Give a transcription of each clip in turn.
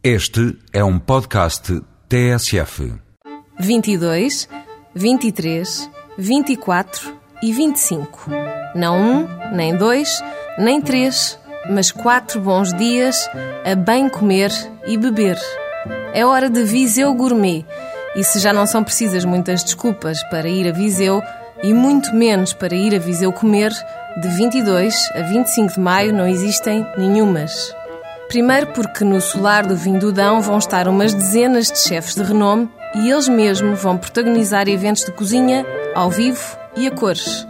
Este é um podcast TSF. 22, 23, 24 e 25. Não um, nem dois, nem três, mas quatro bons dias a bem comer e beber. É hora de Viseu Gourmet. E se já não são precisas muitas desculpas para ir a Viseu, e muito menos para ir a Viseu comer, de 22 a 25 de maio não existem nenhumas. Primeiro porque no solar do Vinho do Dão vão estar umas dezenas de chefes de renome e eles mesmos vão protagonizar eventos de cozinha ao vivo e a cores.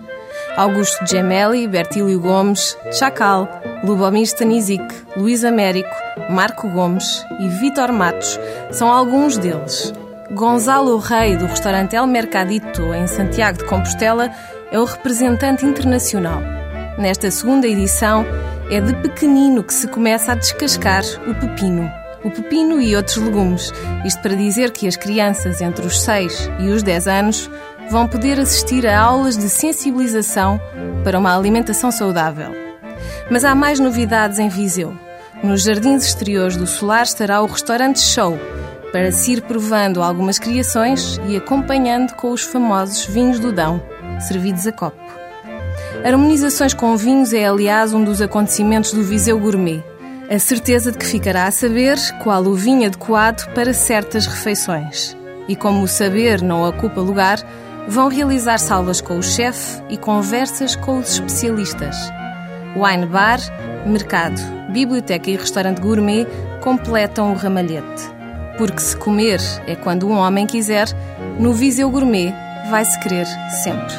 Augusto Gemelli, Bertílio Gomes, Chacal, Lubomir Stanisic, Luís Américo, Marco Gomes e Vitor Matos são alguns deles. Gonzalo Rei, do restaurante El Mercadito, em Santiago de Compostela, é o representante internacional. Nesta segunda edição, é de pequenino que se começa a descascar o pepino. O pepino e outros legumes. Isto para dizer que as crianças entre os 6 e os 10 anos vão poder assistir a aulas de sensibilização para uma alimentação saudável. Mas há mais novidades em Viseu. Nos jardins exteriores do Solar estará o restaurante Show, para se ir provando algumas criações e acompanhando com os famosos vinhos do Dão, servidos a copo. Harmonizações com vinhos é, aliás, um dos acontecimentos do Viseu Gourmet. A certeza de que ficará a saber qual o vinho adequado para certas refeições. E como o saber não ocupa lugar, vão realizar salas com o chefe e conversas com os especialistas. Wine Bar, mercado, biblioteca e restaurante gourmet completam o ramalhete. Porque se comer é quando um homem quiser, no Viseu Gourmet vai-se querer sempre.